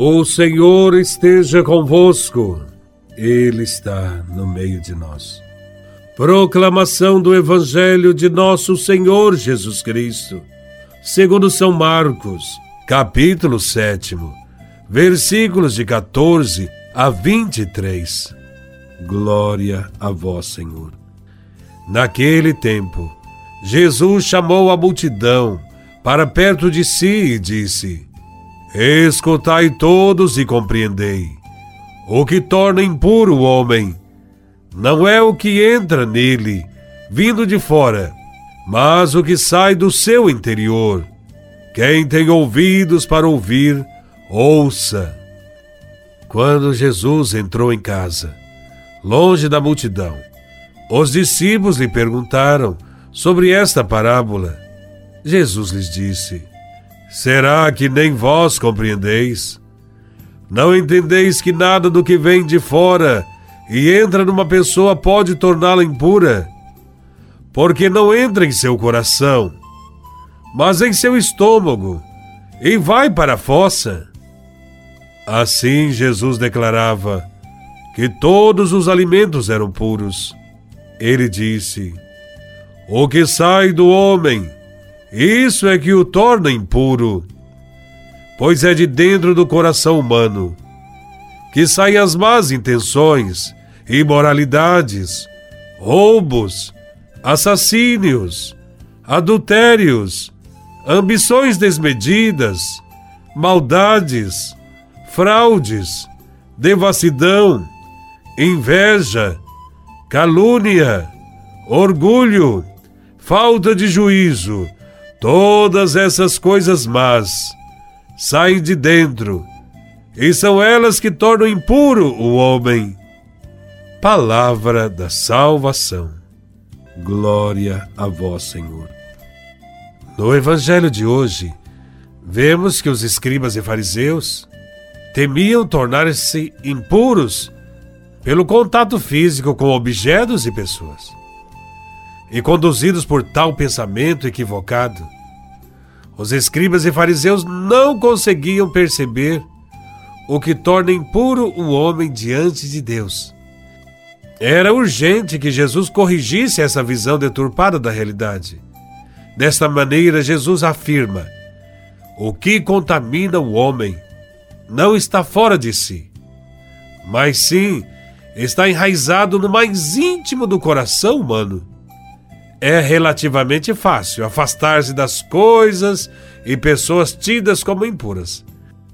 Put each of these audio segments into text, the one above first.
O Senhor esteja convosco, Ele está no meio de nós. Proclamação do Evangelho de Nosso Senhor Jesus Cristo, segundo São Marcos, capítulo 7, versículos de 14 a 23. Glória a Vós, Senhor. Naquele tempo, Jesus chamou a multidão para perto de si e disse: Escutai todos e compreendei. O que torna impuro o homem não é o que entra nele, vindo de fora, mas o que sai do seu interior. Quem tem ouvidos para ouvir, ouça. Quando Jesus entrou em casa, longe da multidão, os discípulos lhe perguntaram sobre esta parábola. Jesus lhes disse: Será que nem vós compreendeis? Não entendeis que nada do que vem de fora e entra numa pessoa pode torná-la impura? Porque não entra em seu coração, mas em seu estômago, e vai para a fossa. Assim Jesus declarava que todos os alimentos eram puros. Ele disse: O que sai do homem, isso é que o torna impuro, pois é de dentro do coração humano que saem as más intenções, imoralidades, roubos, assassínios, adultérios, ambições desmedidas, maldades, fraudes, devassidão, inveja, calúnia, orgulho, falta de juízo Todas essas coisas más saem de dentro, e são elas que tornam impuro o homem. Palavra da salvação. Glória a vós, Senhor. No evangelho de hoje, vemos que os escribas e fariseus temiam tornar-se impuros pelo contato físico com objetos e pessoas e conduzidos por tal pensamento equivocado, os escribas e fariseus não conseguiam perceber o que torna impuro o homem diante de Deus. Era urgente que Jesus corrigisse essa visão deturpada da realidade. Desta maneira, Jesus afirma: o que contamina o homem não está fora de si, mas sim está enraizado no mais íntimo do coração humano é relativamente fácil afastar-se das coisas e pessoas tidas como impuras,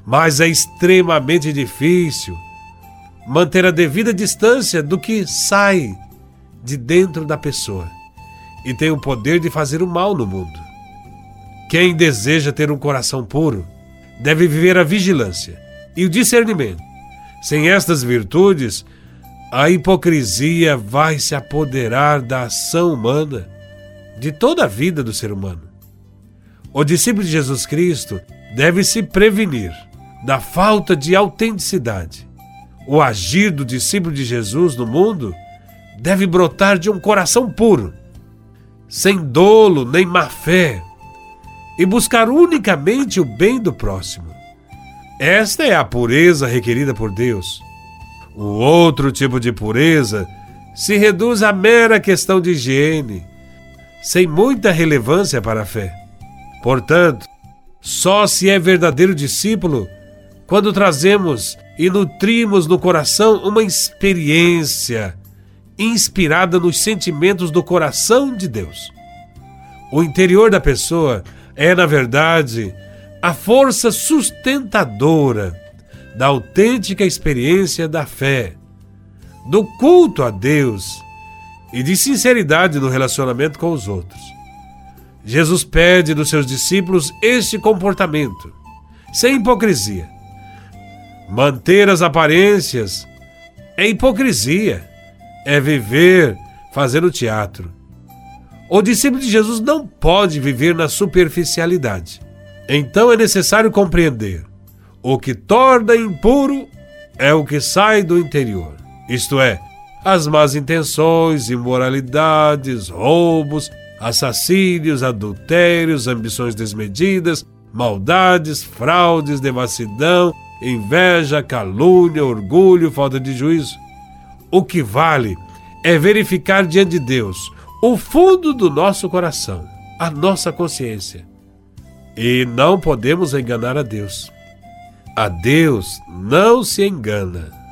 mas é extremamente difícil manter a devida distância do que sai de dentro da pessoa e tem o poder de fazer o mal no mundo. Quem deseja ter um coração puro deve viver a vigilância e o discernimento. Sem estas virtudes, a hipocrisia vai se apoderar da ação humana de toda a vida do ser humano. O discípulo de Jesus Cristo deve se prevenir da falta de autenticidade. O agir do discípulo de Jesus no mundo deve brotar de um coração puro, sem dolo nem má fé, e buscar unicamente o bem do próximo. Esta é a pureza requerida por Deus. O outro tipo de pureza se reduz à mera questão de higiene, sem muita relevância para a fé. Portanto, só se é verdadeiro discípulo quando trazemos e nutrimos no coração uma experiência inspirada nos sentimentos do coração de Deus. O interior da pessoa é, na verdade, a força sustentadora da autêntica experiência da fé, do culto a Deus e de sinceridade no relacionamento com os outros. Jesus pede dos seus discípulos este comportamento, sem hipocrisia. Manter as aparências é hipocrisia, é viver fazendo teatro. O discípulo de Jesus não pode viver na superficialidade. Então é necessário compreender: o que torna impuro é o que sai do interior, isto é, as más intenções, imoralidades, roubos, assassínios, adultérios, ambições desmedidas, maldades, fraudes, devassidão, inveja, calúnia, orgulho, falta de juízo. O que vale é verificar diante de Deus o fundo do nosso coração, a nossa consciência. E não podemos enganar a Deus. A Deus não se engana.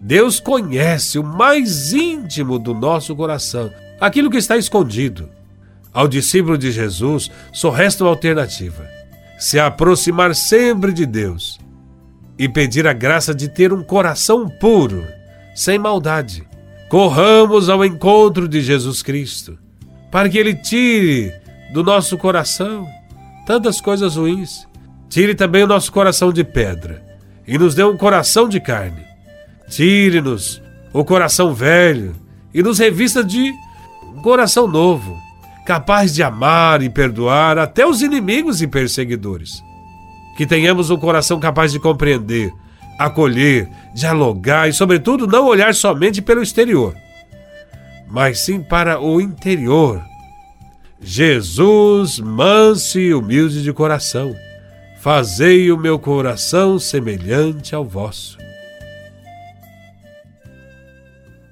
Deus conhece o mais íntimo do nosso coração, aquilo que está escondido. Ao discípulo de Jesus só resta uma alternativa: se aproximar sempre de Deus e pedir a graça de ter um coração puro, sem maldade. Corramos ao encontro de Jesus Cristo, para que Ele tire do nosso coração tantas coisas ruins. Tire também o nosso coração de pedra e nos dê um coração de carne. Tire-nos o coração velho e nos revista de um coração novo, capaz de amar e perdoar até os inimigos e perseguidores. Que tenhamos um coração capaz de compreender, acolher, dialogar e, sobretudo, não olhar somente pelo exterior, mas sim para o interior. Jesus, manso e humilde de coração, fazei o meu coração semelhante ao vosso.